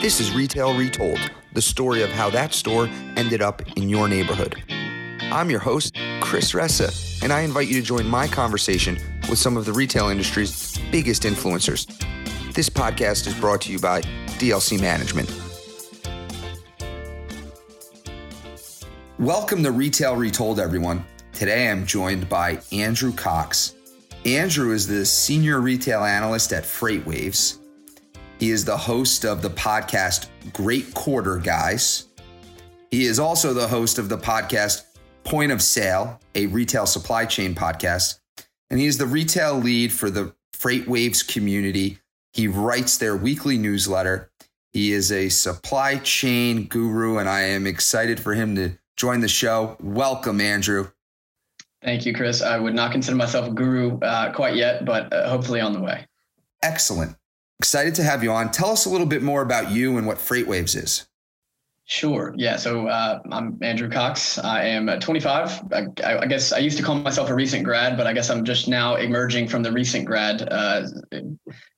This is Retail Retold, the story of how that store ended up in your neighborhood. I'm your host, Chris Ressa, and I invite you to join my conversation with some of the retail industry's biggest influencers. This podcast is brought to you by DLC Management. Welcome to Retail Retold, everyone. Today I'm joined by Andrew Cox. Andrew is the senior retail analyst at FreightWaves. He is the host of the podcast Great Quarter Guys. He is also the host of the podcast Point of Sale, a retail supply chain podcast. And he is the retail lead for the Freight Waves community. He writes their weekly newsletter. He is a supply chain guru, and I am excited for him to join the show. Welcome, Andrew. Thank you, Chris. I would not consider myself a guru uh, quite yet, but uh, hopefully on the way. Excellent. Excited to have you on. Tell us a little bit more about you and what FreightWaves is. Sure. Yeah. So uh, I'm Andrew Cox. I am 25. I, I, guess I used to call myself a recent grad, but I guess I'm just now emerging from the recent grad, uh,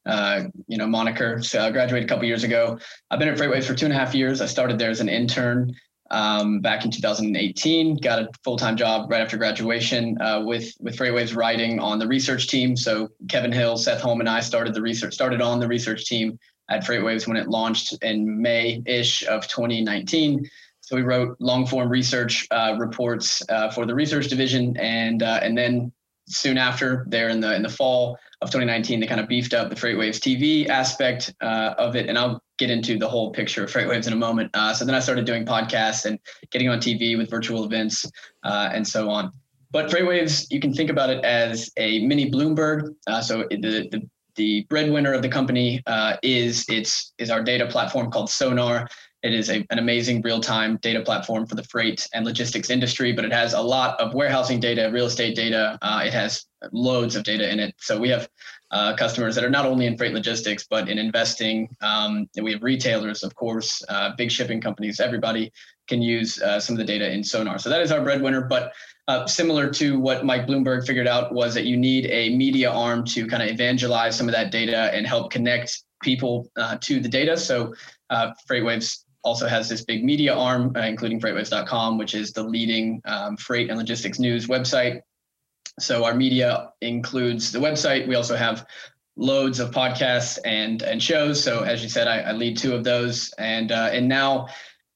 uh, you know, moniker. So I graduated a couple years ago. I've been at FreightWaves for two and a half years. I started there as an intern um, back in 2018. Got a full time job right after graduation uh, with with FreightWaves writing on the research team. So Kevin Hill, Seth Holm, and I started the research started on the research team at FreightWaves when it launched in May ish of 2019. So we wrote long form research uh, reports uh, for the research division, and uh, and then soon after, there in the in the fall of 2019, they kind of beefed up the FreightWaves TV aspect uh, of it, and I'll get into the whole picture of FreightWaves in a moment. Uh, so then I started doing podcasts and getting on TV with virtual events uh, and so on. But FreightWaves, you can think about it as a mini Bloomberg. Uh, so the, the the breadwinner of the company uh, is its is our data platform called Sonar. It is a, an amazing real-time data platform for the freight and logistics industry, but it has a lot of warehousing data, real estate data. Uh, it has loads of data in it. So we have uh, customers that are not only in freight logistics, but in investing. Um, we have retailers, of course, uh, big shipping companies. Everybody can use uh, some of the data in Sonar. So that is our breadwinner. But uh, similar to what Mike Bloomberg figured out was that you need a media arm to kind of evangelize some of that data and help connect people uh, to the data. So uh, FreightWaves also has this big media arm, uh, including freightwaves.com, which is the leading um, freight and logistics news website. So our media includes the website. We also have loads of podcasts and and shows. So as you said, I, I lead two of those, and uh, and now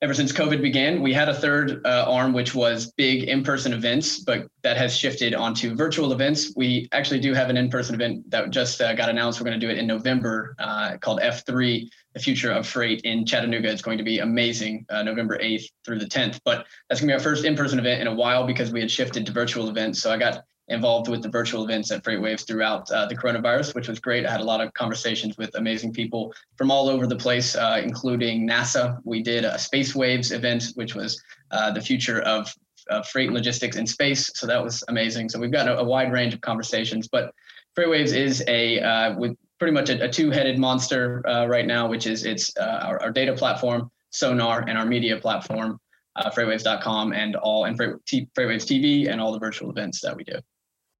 ever since COVID began, we had a third uh, arm, which was big in-person events, but that has shifted onto virtual events. We actually do have an in-person event that just uh, got announced. We're going to do it in November, uh, called F3, the future of freight in Chattanooga. It's going to be amazing, uh, November 8th through the 10th. But that's going to be our first in-person event in a while because we had shifted to virtual events. So I got involved with the virtual events at FreightWaves throughout uh, the coronavirus, which was great. I had a lot of conversations with amazing people from all over the place, uh, including NASA. We did a Space Waves event, which was uh, the future of, of, freight logistics in space. So that was amazing. So we've got a, a wide range of conversations, but FreightWaves is a uh, with pretty much a, a two-headed monster uh, right now, which is it's uh, our, our data platform, Sonar, and our media platform. Uh, freightwaves.com and all and Freight, freightwaves tv and all the virtual events that we do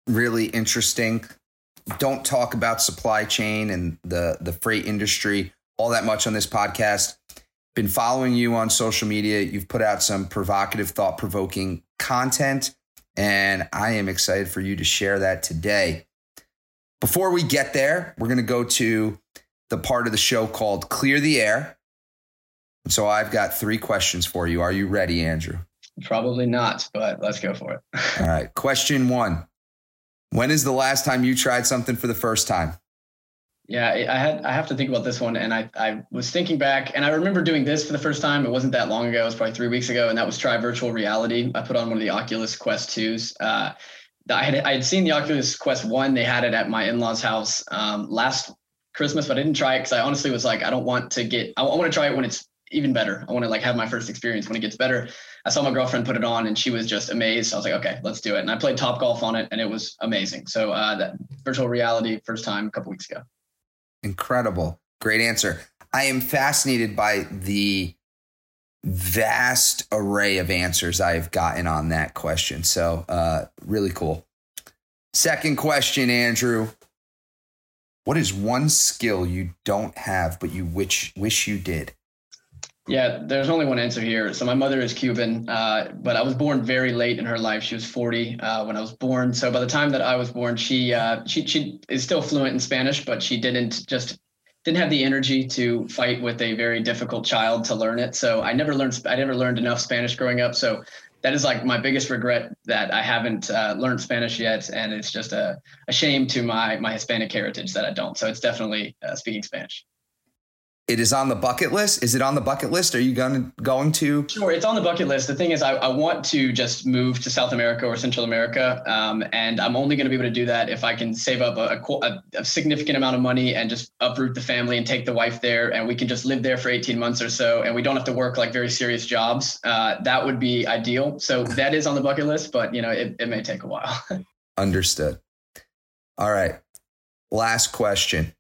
really interesting. Don't talk about supply chain and the the freight industry all that much on this podcast. Been following you on social media. You've put out some provocative, thought provoking content, and I am excited for you to share that today. Before we get there, we're going to go to the part of the show called Clear the Air. So I've got three questions for you. Are you ready, Andrew? Probably not, but let's go for it. All right. Question one when is the last time you tried something for the first time? Yeah, I had I have to think about this one, and I I was thinking back, and I remember doing this for the first time. It wasn't that long ago; it was probably three weeks ago, and that was try virtual reality. I put on one of the Oculus Quest twos. Uh, I had I had seen the Oculus Quest one. They had it at my in laws' house um, last Christmas, but I didn't try it because I honestly was like, I don't want to get. I, I want to try it when it's even better. I want to like have my first experience when it gets better. I saw my girlfriend put it on and she was just amazed. I was like, okay, let's do it. And I played Top Golf on it and it was amazing. So uh, that virtual reality first time a couple weeks ago. Incredible. Great answer. I am fascinated by the vast array of answers I've gotten on that question. So uh, really cool. Second question, Andrew. What is one skill you don't have but you wish wish you did? Yeah, there's only one answer here. So my mother is Cuban, uh, but I was born very late in her life. She was 40 uh, when I was born. So by the time that I was born, she uh, she she is still fluent in Spanish, but she didn't just didn't have the energy to fight with a very difficult child to learn it. So I never learned I never learned enough Spanish growing up. So that is like my biggest regret that I haven't uh, learned Spanish yet, and it's just a, a shame to my my Hispanic heritage that I don't. So it's definitely uh, speaking Spanish it is on the bucket list. Is it on the bucket list? Are you going to, going to? Sure, it's on the bucket list. The thing is, I, I want to just move to South America or Central America, um, and I'm only going to be able to do that if I can save up a, a, a, significant amount of money and just uproot the family and take the wife there, and we can just live there for 18 months or so, and we don't have to work like very serious jobs. Uh, that would be ideal. So that is on the bucket list, but you know, it, it may take a while. Understood. All right. Last question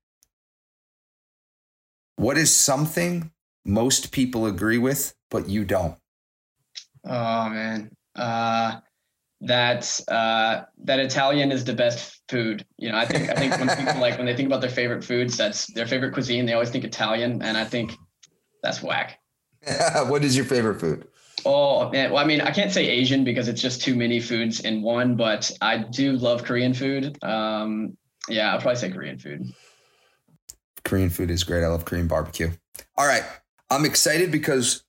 what is something most people agree with, but you don't? Oh man, uh, that uh, that Italian is the best food. You know, I think I think when people like when they think about their favorite foods, that's their favorite cuisine. They always think Italian, and I think that's whack. what is your favorite food? Oh man, well, I mean, I can't say Asian because it's just too many foods in one, but I do love Korean food. Um, yeah, I'll probably say Korean food. Korean food is great. I love Korean barbecue. All right. I'm excited because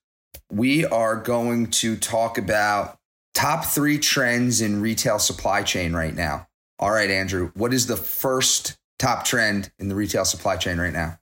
we are going to talk about top three trends in retail supply chain right now. All right, Andrew, what is the first top trend in the retail supply chain right now?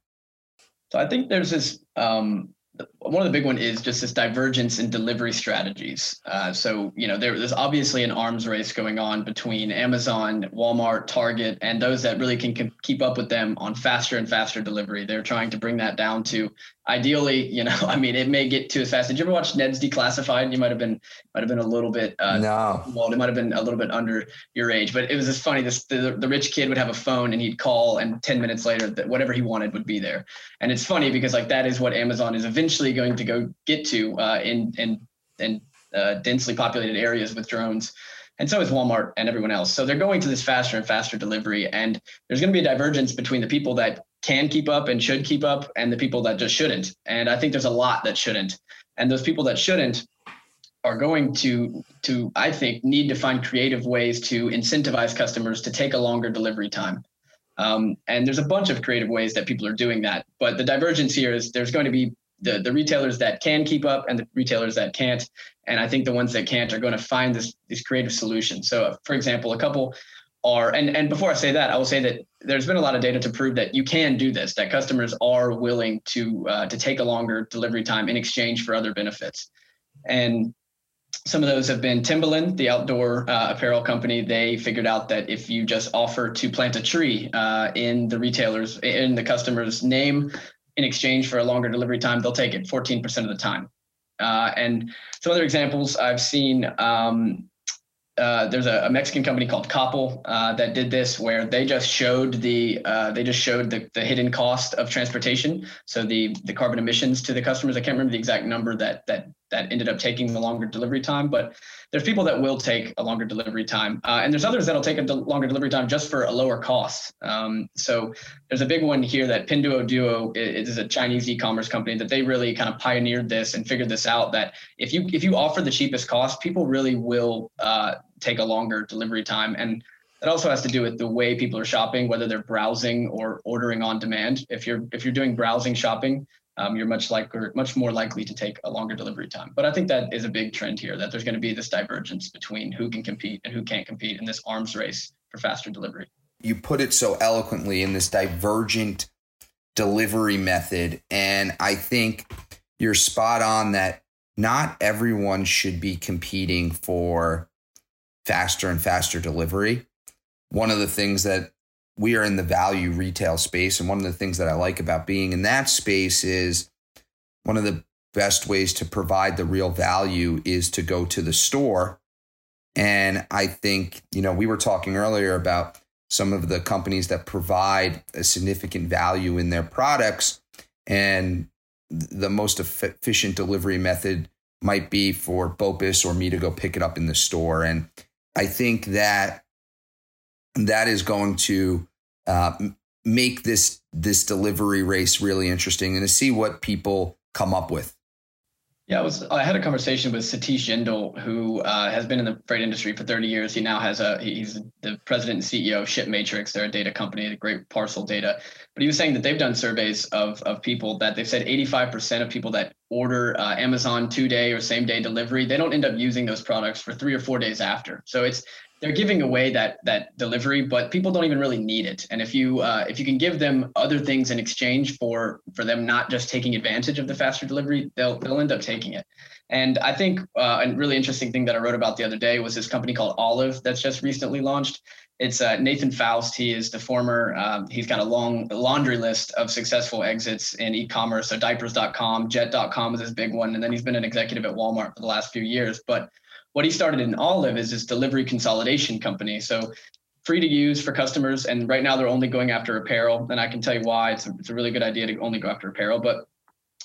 So I think there's this um, one of the big one is just this divergence in delivery strategies. Uh, so you know there, there's obviously an arms race going on between Amazon, Walmart, Target, and those that really can, can keep up with them on faster and faster delivery. They're trying to bring that down to ideally, you know, I mean, it may get to as fast. Did you ever watch Ned's Declassified? And you might have been might have been a little bit uh, no. Well, it might have been a little bit under your age, but it was just funny. This the, the rich kid would have a phone and he'd call, and ten minutes later, that whatever he wanted would be there. And it's funny because like that is what Amazon is eventually going to go get to uh, in in in uh, densely populated areas with drones and so is Walmart and everyone else. So they're going to this faster and faster delivery, and there's going to be a divergence between the people that can keep up and should keep up and the people that just shouldn't. And I think there's a lot that shouldn't. And those people that shouldn't are going to to I think need to find creative ways to incentivize customers to take a longer delivery time. Um, and there's a bunch of creative ways that people are doing that. But the divergence here is there's going to be the, the retailers that can keep up and the retailers that can't. And I think the ones that can't are going to find this, these creative solutions. So, for example, a couple are and and before I say that, I will say that there's been a lot of data to prove that you can do this. That customers are willing to uh, to take a longer delivery time in exchange for other benefits, and some of those have been Timberland, the outdoor uh, apparel company. They figured out that if you just offer to plant a tree uh, in the retailers in the customer's name in exchange for a longer delivery time, they'll take it 14% of the time. Uh, and some other examples I've seen. Um, uh, there's a, a, Mexican company called Coppel uh, that did this, where they just showed the uh, they just showed the, the hidden cost of transportation, so the the carbon emissions to the customers. I can't remember the exact number that that that ended up taking the longer delivery time, but there's people that will take a longer delivery time, uh, and there's others that'll take a longer delivery time just for a lower cost. Um, so there's a big one here that Pinduoduo is a Chinese e-commerce company that they really kind of pioneered this and figured this out that if you if you offer the cheapest cost, people really will uh, take a longer delivery time and that also has to do with the way people are shopping whether they're browsing or ordering on demand if you're if you're doing browsing shopping um, you're much like or much more likely to take a longer delivery time. But I think that is a big trend here that there's going to be this divergence between who can compete and who can't compete in this arms race for faster delivery. You put it so eloquently in this divergent delivery method. And I think you're spot on that not everyone should be competing for faster and faster delivery. One of the things that we are in the value retail space. And one of the things that I like about being in that space is one of the best ways to provide the real value is to go to the store. And I think, you know, we were talking earlier about some of the companies that provide a significant value in their products. And the most efficient delivery method might be for BOPIS or me to go pick it up in the store. And I think that that is going to uh, make this this delivery race really interesting and to see what people come up with. Yeah, I was. I had a conversation with Satish Jindal, who uh, has been in the freight industry for 30 years. He now has a. He's the president and CEO of Ship Matrix. They're a data company, a great parcel data. But he was saying that they've done surveys of of people that they've said 85% of people that order uh, Amazon two day or same day delivery, they don't end up using those products for three or four days after. So it's they're giving away that that delivery, but people don't even really need it. And if you uh, if you can give them other things in exchange for for them not just taking advantage of the faster delivery, they'll they'll end up taking it. And I think uh, a really interesting thing that I wrote about the other day was this company called Olive that's just recently launched. It's uh, Nathan Faust. He is the former. Um, he's got a long laundry list of successful exits in e-commerce. So diapers.com, jet.com is his big one, and then he's been an executive at Walmart for the last few years. But what he started in Olive is this delivery consolidation company. So free to use for customers. And right now they're only going after apparel. And I can tell you why it's a, it's a really good idea to only go after apparel. But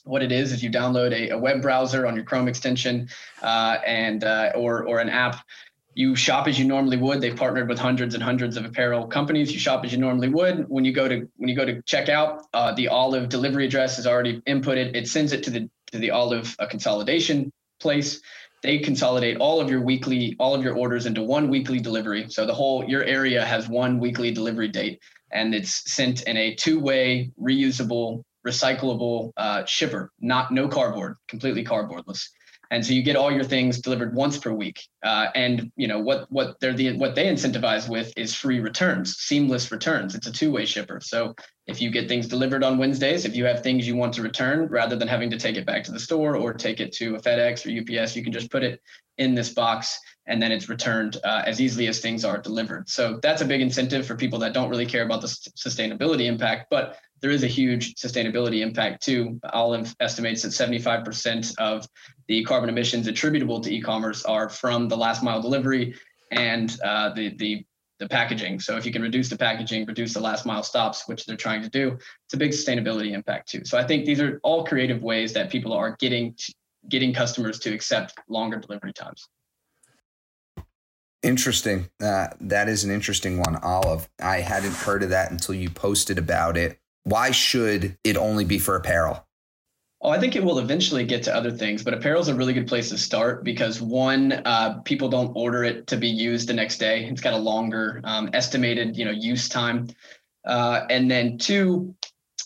what it is is you download a, a web browser on your Chrome extension uh, and uh, or or an app. You shop as you normally would. They've partnered with hundreds and hundreds of apparel companies. You shop as you normally would. When you go to when you go to checkout, uh, the Olive delivery address is already inputted. It sends it to the to the Olive uh, consolidation place they consolidate all of your weekly all of your orders into one weekly delivery. So the whole your area has one weekly delivery date and it's sent in a two-way reusable recyclable uh, shipper not no cardboard completely cardboardless. And so you get all your things delivered once per week uh, and you know what what they're the what they incentivize with is free returns seamless returns. It's a two-way shipper. So if you get things delivered on wednesdays if you have things you want to return rather than having to take it back to the store or take it to a fedex or ups you can just put it in this box and then it's returned uh, as easily as things are delivered so that's a big incentive for people that don't really care about the sustainability impact but there is a huge sustainability impact too. Olive estimates that 75% of the carbon emissions attributable to e-commerce are from the last mile delivery and uh, the the the packaging. So if you can reduce the packaging, reduce the last mile stops, which they're trying to do, it's a big sustainability impact too. So I think these are all creative ways that people are getting to, getting customers to accept longer delivery times. Interesting. Uh, that is an interesting one, Olive. I hadn't heard of that until you posted about it. Why should it only be for apparel? Oh, I think it will eventually get to other things, but apparel is a really good place to start because one, uh, people don't order it to be used the next day. It's got a longer um, estimated, you know, use time, uh, and then two,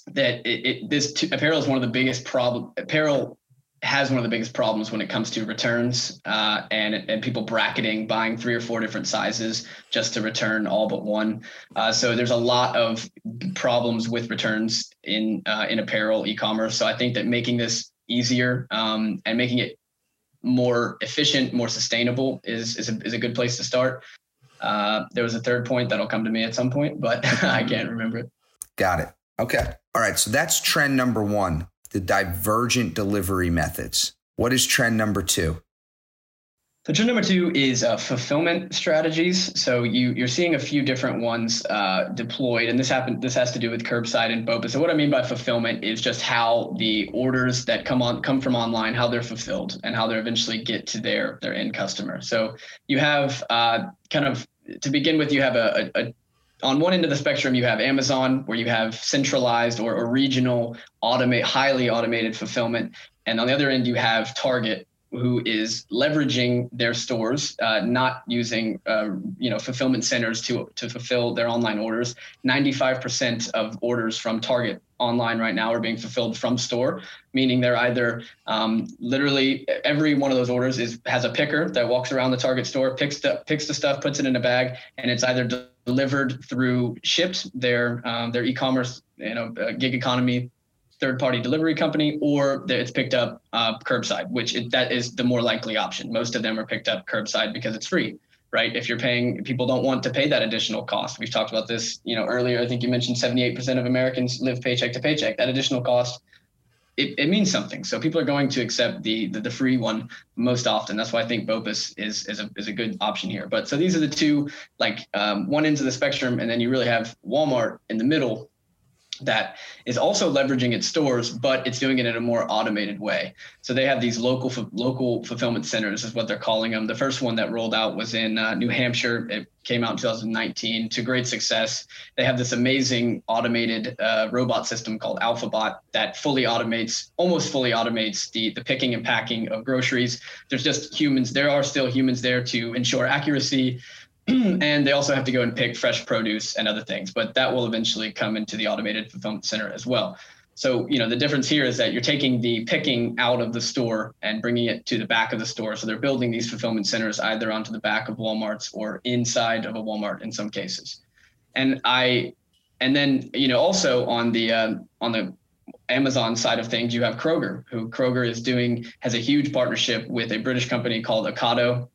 that it, it this t- apparel is one of the biggest problem. Apparel has one of the biggest problems when it comes to returns uh, and and people bracketing, buying three or four different sizes just to return all but one. Uh, so there's a lot of problems with returns in uh, in apparel e-commerce. So I think that making this easier um, and making it more efficient, more sustainable is is a, is a good place to start. Uh, there was a third point that'll come to me at some point, but I can't remember it. Got it. Okay. All right. So that's trend number one the divergent delivery methods. What is trend number two? So trend number two is uh, fulfillment strategies. So you you're seeing a few different ones uh, deployed, and this happened. This has to do with curbside and BOPA. So what I mean by fulfillment is just how the orders that come on come from online, how they're fulfilled, and how they eventually get to their their end customer. So you have uh, kind of to begin with, you have a, a on one end of the spectrum, you have Amazon, where you have centralized or, or regional, automate, highly automated fulfillment, and on the other end, you have Target, who is leveraging their stores, uh, not using uh, you know fulfillment centers to to fulfill their online orders. 95% of orders from Target online right now are being fulfilled from store, meaning they're either um, literally every one of those orders is has a picker that walks around the Target store, picks the picks the stuff, puts it in a bag, and it's either delivered through shipped their um, their e-commerce you know uh, gig economy third party delivery company or it's picked up uh, curbside, which it, that is the more likely option. Most of them are picked up curbside because it's free, right? If you're paying, people don't want to pay that additional cost. We've talked about this, you know, earlier. I think you mentioned 78% of Americans live paycheck to paycheck. That additional cost, it, it means something. So people are going to accept the, the, the free one most often. That's why I think BOPUS is is a is a good option here. But so these are the two like um, one ends of the spectrum, and then you really have Walmart in the middle that is also leveraging its stores, but it's doing it in a more automated way. So they have these local local fulfillment centers, is what they're calling them. The first one that rolled out was in uh, New Hampshire. It came out in 2019 to great success. They have this amazing automated uh, robot system called AlphaBot that fully automates, almost fully automates the the picking and packing of groceries. There's just humans. There are still humans there to ensure accuracy and they also have to go and pick fresh produce and other things, but that will eventually come into the automated fulfillment center as well. So, you know, the difference here is that you're taking the picking out of the store and bringing it to the back of the store. So they're building these fulfillment centers either onto the back of Walmart's or inside of a Walmart in some cases. And I, and then you know, also on the uh, on the Amazon side of things, you have Kroger, who Kroger is doing has a huge partnership with a British company called Ocado,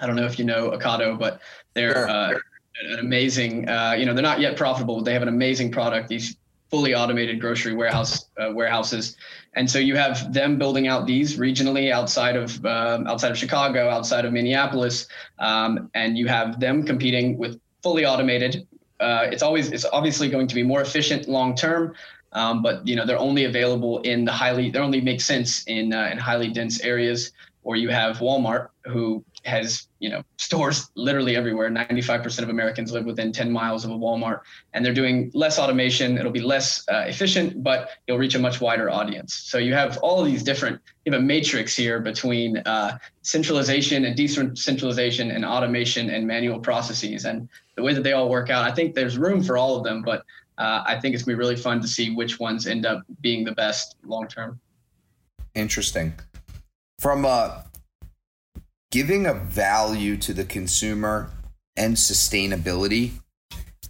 I don't know if you know Ocado, but they're sure. uh, an amazing. Uh, you know, they're not yet profitable, but they have an amazing product. These fully automated grocery warehouse uh, warehouses, and so you have them building out these regionally outside of um, outside of Chicago, outside of Minneapolis, um, and you have them competing with fully automated. Uh, it's always it's obviously going to be more efficient long term. Um, but you know they're only available in the highly they only make sense in uh, in highly dense areas or you have Walmart who has you know stores literally everywhere. 95% of americans live within 10 miles of a walmart and they're doing less automation. It'll be less uh, efficient but you'll reach a much wider audience. So you have all of these different you have a matrix here between uh, centralization and decentralization and automation and manual processes. And the way that they all work out i think there's room for all of them but uh, i think it's to be really fun to see which ones end up being the best long term. Interesting from a giving a value to the consumer and sustainability.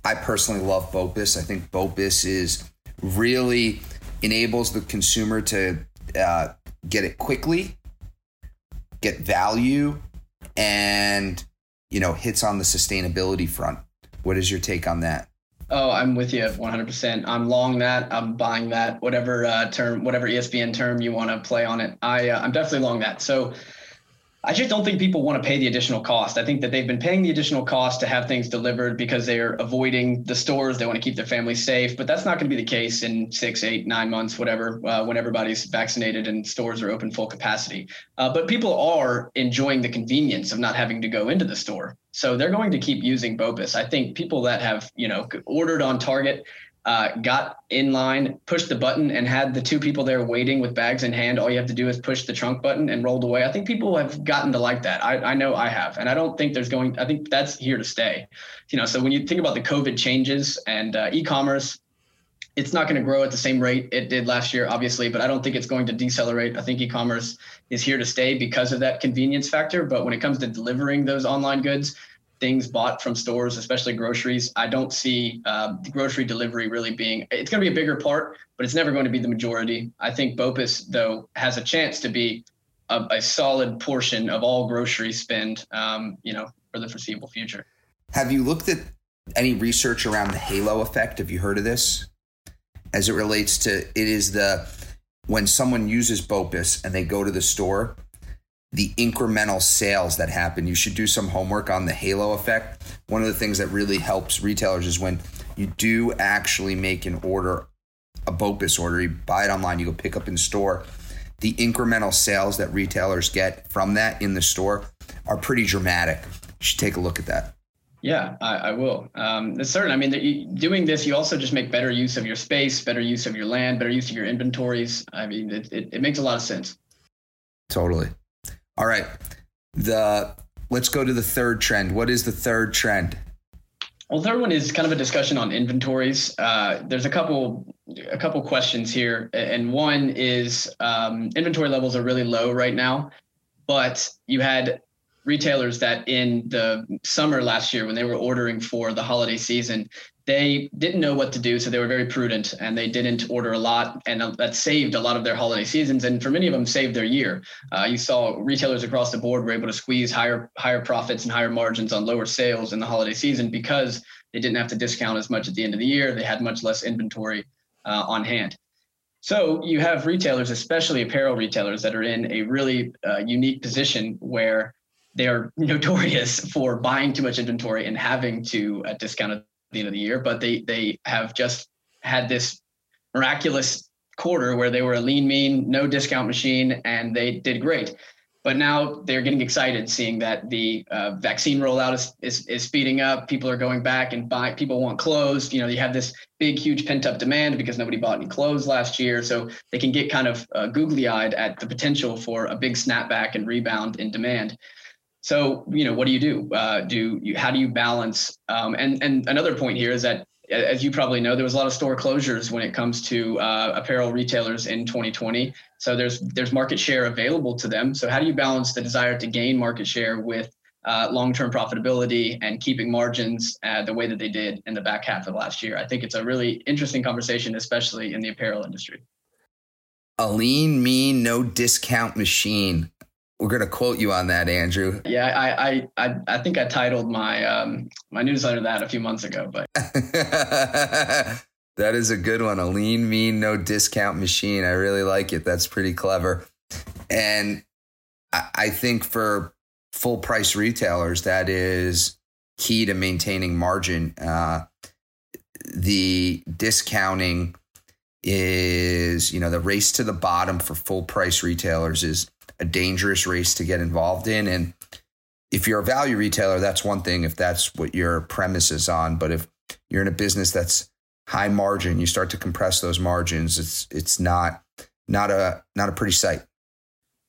I personally love BOPIS. I think BOPIS is really enables the consumer to uh, get it quickly, get value, and you know hits on the sustainability front. What is your take on that? Oh, I'm with you 100%. I'm long that. I'm buying that. Whatever uh, term, whatever ESPN term you want to play on it, I uh, I'm definitely long that. So I just don't think people want to pay the additional cost. I think that they've been paying the additional cost to have things delivered because they're avoiding the stores. They want to keep their family safe, but that's not going to be the case in six, eight, nine months, whatever, uh, when everybody's vaccinated and stores are open full capacity. Uh, but people are enjoying the convenience of not having to go into the store. So they're going to keep using BOPIS. I think people that have, you know, ordered on Target uh, got in line, pushed the button, and had the two people there waiting with bags in hand. All you have to do is push the trunk button and rolled away. I think people have gotten to like that. I, I know I have, and I don't think there's going. I think that's here to stay. You know, so when you think about the COVID changes and uh, e-commerce, it's not going to grow at the same rate it did last year, obviously, but I don't think it's going to decelerate. I think e-commerce is here to stay because of that convenience factor. But when it comes to delivering those online goods, things bought from stores, especially groceries. I don't see uh, grocery delivery really being. It's going to be a bigger part, but it's never going to be the majority. I think Bopus though has a chance to be a, a solid portion of all grocery spend. Um, you know, for the foreseeable future. Have you looked at any research around the halo effect? Have you heard of this? As it relates to it is the when someone uses BOPIS and they go to the store, the incremental sales that happen. You should do some homework on the halo effect. One of the things that really helps retailers is when you do actually make an order, a BOPIS order, you buy it online, you go pick up in store. The incremental sales that retailers get from that in the store are pretty dramatic. You should take a look at that. Yeah, I, I will. Um, it's certain. I mean, doing this, you also just make better use of your space, better use of your land, better use of your inventories. I mean, it, it, it makes a lot of sense. Totally. All right. The let's go to the third trend. What is the third trend? Well, third one is kind of a discussion on inventories. Uh, there's a couple a couple questions here, and one is um, inventory levels are really low right now, but you had retailers that in the summer last year when they were ordering for the holiday season they didn't know what to do, so they were very prudent and they didn't order a lot, and that saved a lot of their holiday seasons. And for many of them, saved their year. Uh, you saw retailers across the board were able to squeeze higher higher profits and higher margins on lower sales in the holiday season because they didn't have to discount as much at the end of the year. They had much less inventory uh, on hand. So you have retailers, especially apparel retailers, that are in a really uh, unique position where they are notorious for buying too much inventory and having to uh, discount at the end of the year, but they they have just had this miraculous quarter where they were a lean, mean, no discount machine, and they did great. But now they're getting excited seeing that the uh, vaccine rollout is, is, is speeding up. People are going back and buy. People want clothes. You know, you have this big, huge pent up demand because nobody bought any clothes last year. So they can get kind of uh, googly eyed at the potential for a big snapback and rebound in demand. So you know, what do you do? Uh, do you how do you balance? Um, and and another point here is that as you probably know, there was a lot of store closures when it comes to uh, apparel retailers in 2020. So there's there's market share available to them. So how do you balance the desire to gain market share with uh, long-term profitability and keeping margins uh, the way that they did in the back half of last year? I think it's a really interesting conversation, especially in the apparel industry. A lean, mean, no discount machine. We're going to quote you on that, Andrew. Yeah, I I I, I think I titled my um, my newsletter that a few months ago, but that is a good one. A lean, mean, no discount machine. I really like it. That's pretty clever. And I, I think for full price retailers, that is key to maintaining margin. Uh, the discounting is, you know, the race to the bottom for full price retailers is a dangerous race to get involved in. And if you're a value retailer, that's one thing if that's what your premise is on. But if you're in a business that's high margin, you start to compress those margins, it's it's not not a not a pretty sight.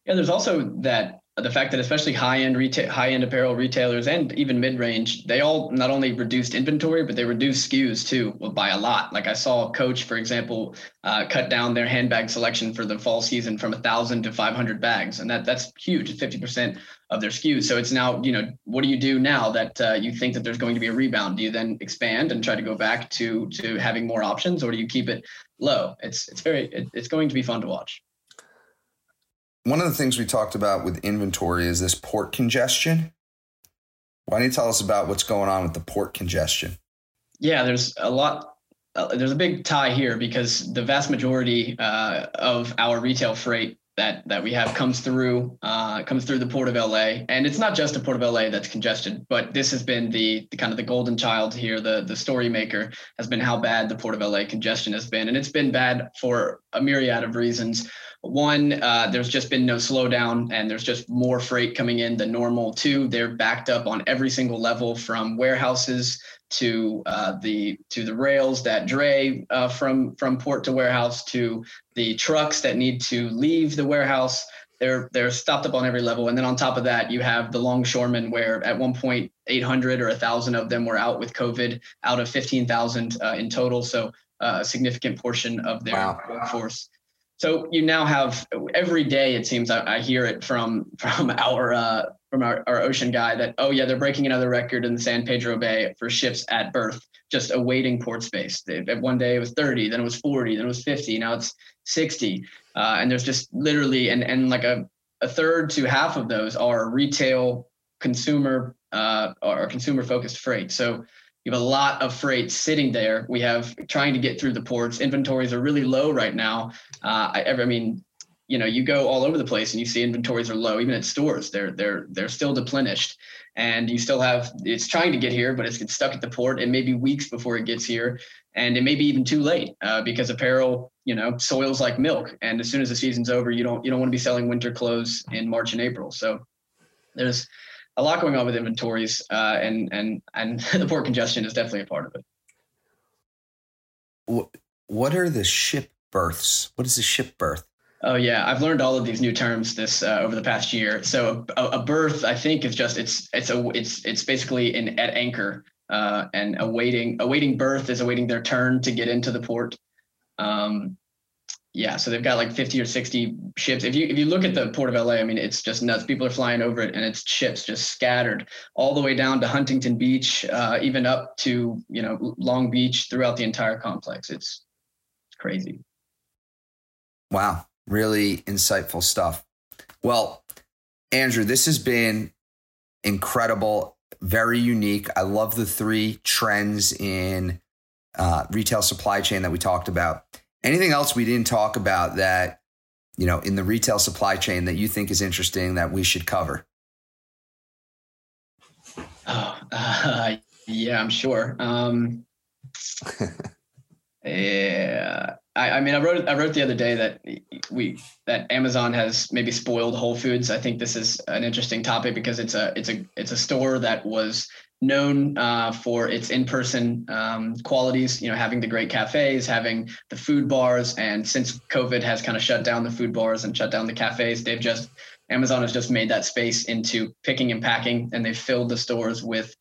Yeah, there's also that the fact that especially high-end retail, high-end apparel retailers and even mid-range, they all not only reduced inventory, but they reduced SKUs too by a lot. Like I saw Coach, for example, uh, cut down their handbag selection for the fall season from a thousand to 500 bags, and that that's huge, 50% of their SKUs. So it's now, you know, what do you do now that uh, you think that there's going to be a rebound? Do you then expand and try to go back to to having more options, or do you keep it low? It's it's very it, it's going to be fun to watch one of the things we talked about with inventory is this port congestion. Why don't you tell us about what's going on with the port congestion? Yeah, there's a lot. Uh, there's a big tie here because the vast majority uh, of our retail freight that that we have comes through uh, comes through the port of LA, and it's not just the port of LA that's congested, but this has been the, the kind of the golden child here. The the story maker has been how bad the port of LA congestion has been, and it's been bad for a myriad of reasons. One, uh, there's just been no slowdown and there's just more freight coming in than normal. Two, they're backed up on every single level from warehouses to uh, the to the rails that dray uh, from from port to warehouse to the trucks that need to leave the warehouse. They're they're stopped up on every level, and then on top of that, you have the longshoremen, where at one point 800 or 1,000 of them were out with COVID, out of 15,000 uh, in total. So uh, a significant portion of their wow. workforce so you now have every day it seems I, I hear it from from our uh, from our, our ocean guy that oh yeah they're breaking another record in the San Pedro Bay for ships at berth just awaiting port space. They, one day it was 30, then it was 40, then it was 50, now it's 60, uh, and there's just literally and and like a a third to half of those are retail consumer uh, or consumer focused freight. So you have a lot of freight sitting there. We have trying to get through the ports. Inventories are really low right now. Uh, I, ever, I mean, you know, you go all over the place and you see inventories are low, even at stores. They're they're they're still deplenished, and you still have it's trying to get here, but it's gets stuck at the port. It may be weeks before it gets here, and it may be even too late uh, because apparel, you know, soils like milk, and as soon as the season's over, you don't you don't want to be selling winter clothes in March and April. So there's a lot going on with inventories, uh, and and and the port congestion is definitely a part of it. What what are the ship berths? What is a ship berth? Oh yeah, I've learned all of these new terms this uh, over the past year. So a, a, berth, I think, is just it's it's a it's it's basically an at anchor, uh, and awaiting awaiting berth is awaiting their turn to get into the port. Um, yeah, so they've got like 50 or 60 ships. If you if you look at the port of LA, I mean, it's just nuts. People are flying over it, and it's ships just scattered all the way down to Huntington Beach, uh, even up to you know Long Beach throughout the entire complex. It's, crazy. Wow, really insightful stuff. Well, Andrew, this has been incredible, very unique. I love the three trends in uh, retail supply chain that we talked about Anything else we didn't talk about that, you know, in the retail supply chain that you think is interesting that we should cover? Oh, uh, yeah, I'm sure. Um, Yeah, I, I, mean, I wrote I wrote the other day that we that Amazon has maybe spoiled Whole Foods. I think this is an interesting topic because it's a it's a it's a store that was known uh, for its in-person um, qualities. You know, having the great cafes, having the food bars, and since COVID has kind of shut down the food bars and shut down the cafes, they've just Amazon has just made that space into picking and packing, and they've filled the stores with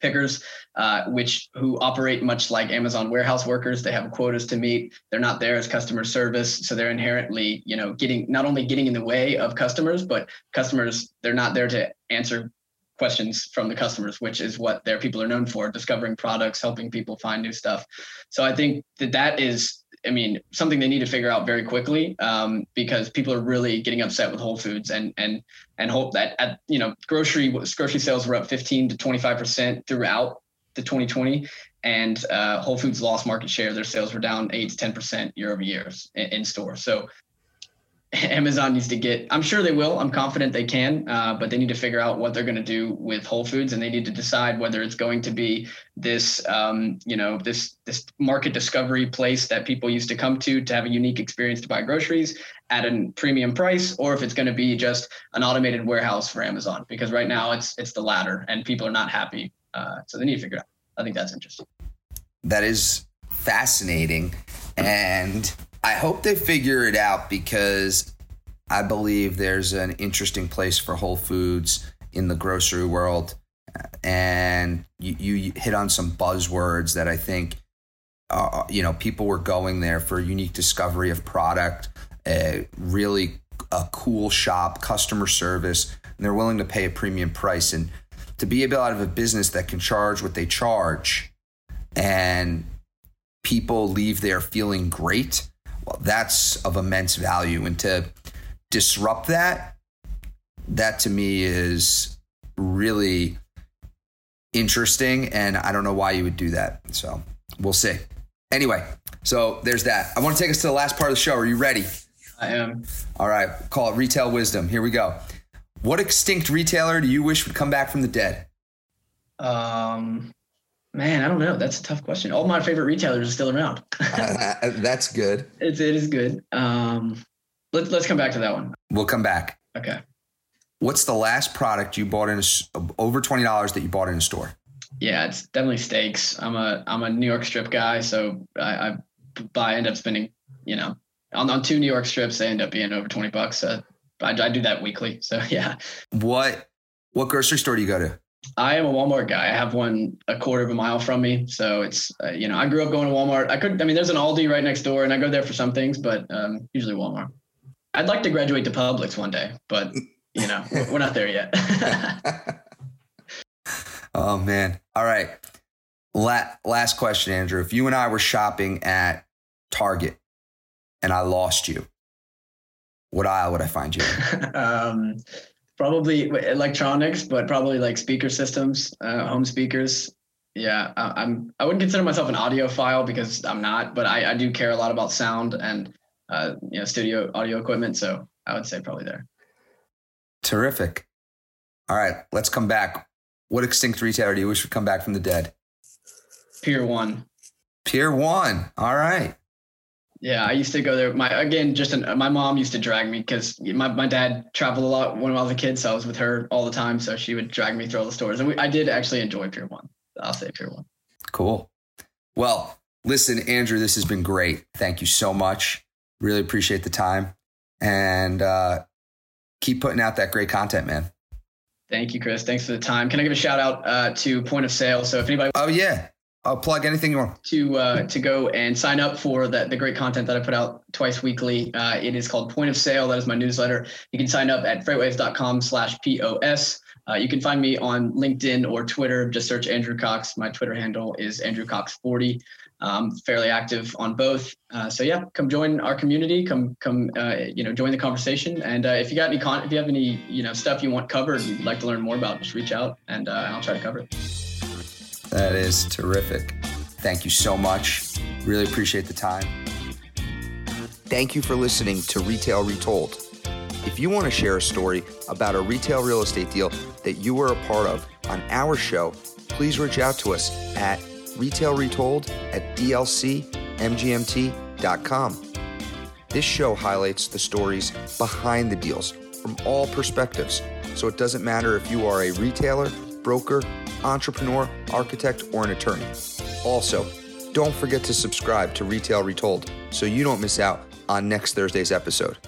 pickers, uh, which who operate much like Amazon warehouse workers. They have quotas to meet. They're not there as customer service, so they're inherently, you know, getting not only getting in the way of customers, but customers they're not there to answer questions from the customers, which is what their people are known for: discovering products, helping people find new stuff. So I think that that is I mean, something they need to figure out very quickly um, because people are really getting upset with Whole Foods and and and hope that at you know grocery grocery sales were up 15 to 25 percent throughout the 2020, and uh, Whole Foods lost market share. Their sales were down eight to 10 percent year over year in, in store. So Amazon needs to get, I'm sure they will. I'm confident they can, uh, but they need to figure out what they're going to do with Whole Foods, and they need to decide whether it's going to be this, um, you know, this this market discovery place that people used to come to to have a unique experience to buy groceries at a premium price, or if it's going to be just an automated warehouse for Amazon. Because right now it's it's the latter, and people are not happy. Uh, so they need to figure it out. I think that's interesting. That is fascinating, and I hope they figure it out because I believe there's an interesting place for Whole Foods in the grocery world. And you, you hit on some buzzwords that I think, uh, you know, people were going there for unique discovery of product, a really a cool shop, customer service, and they're willing to pay a premium price. And to be able out of a business that can charge what they charge and people leave there feeling great well, that's of immense value. And to disrupt that, that to me is really interesting. And I don't know why you would do that. So we'll see. Anyway, so there's that. I want to take us to the last part of the show. Are you ready? I am. All right. Call it retail wisdom. Here we go. What extinct retailer do you wish would come back from the dead? Um, Man, I don't know. That's a tough question. All my favorite retailers are still around. That's good. It's, it is good. Um, let, let's come back to that one. We'll come back. Okay. What's the last product you bought in a, over twenty dollars that you bought in a store? Yeah, it's definitely steaks. I'm a I'm a New York strip guy, so I, I buy end up spending you know on on two New York strips they end up being over twenty bucks. Uh, I, I do that weekly, so yeah. What what grocery store do you go to? I am a Walmart guy. I have one a quarter of a mile from me, so it's uh, you know I grew up going to Walmart. I could I mean there's an Aldi right next door, and I go there for some things, but um, usually Walmart. I'd like to graduate to Publix one day, but you know we're not there yet. oh man! All right. La- last question, Andrew. If you and I were shopping at Target and I lost you, what aisle would I find you? um, probably electronics, but probably like speaker systems, uh, home speakers. Yeah, I, I'm. I wouldn't consider myself an audiophile because I'm not, but I, I do care a lot about sound and uh, you know studio audio equipment. So I would say probably there. Terrific. All right, let's come back. What extinct retailer do you wish would come back from the dead? Pier One. Pier One. All right. Yeah, I used to go there. My again, just an, my mom used to drag me because my, my dad traveled a lot when I was a kid, so I was with her all the time. So she would drag me through all the stores, and we, I did actually enjoy Pier One. I'll say Pier One. Cool. Well, listen, Andrew, this has been great. Thank you so much. Really appreciate the time, and uh, keep putting out that great content, man. Thank you, Chris. Thanks for the time. Can I give a shout out uh, to Point of Sale? So if anybody, oh yeah, I'll plug anything you want. To uh, to go and sign up for the, the great content that I put out twice weekly. Uh, it is called Point of Sale. That is my newsletter. You can sign up at freightwaves.com slash POS. Uh, you can find me on LinkedIn or Twitter. Just search Andrew Cox. My Twitter handle is Andrew Cox40. Um, fairly active on both. Uh, so yeah, come join our community. Come come uh, you know join the conversation. And uh, if you got any con- if you have any you know stuff you want covered, you'd like to learn more about, just reach out and uh, I'll try to cover it. That is terrific. Thank you so much. Really appreciate the time. Thank you for listening to Retail Retold. If you want to share a story about a retail real estate deal that you were a part of on our show, please reach out to us at retailretold at dlc.com mgmt.com. This show highlights the stories behind the deals from all perspectives, so it doesn't matter if you are a retailer, broker, entrepreneur, architect, or an attorney. Also, don't forget to subscribe to Retail Retold so you don't miss out on next Thursday's episode.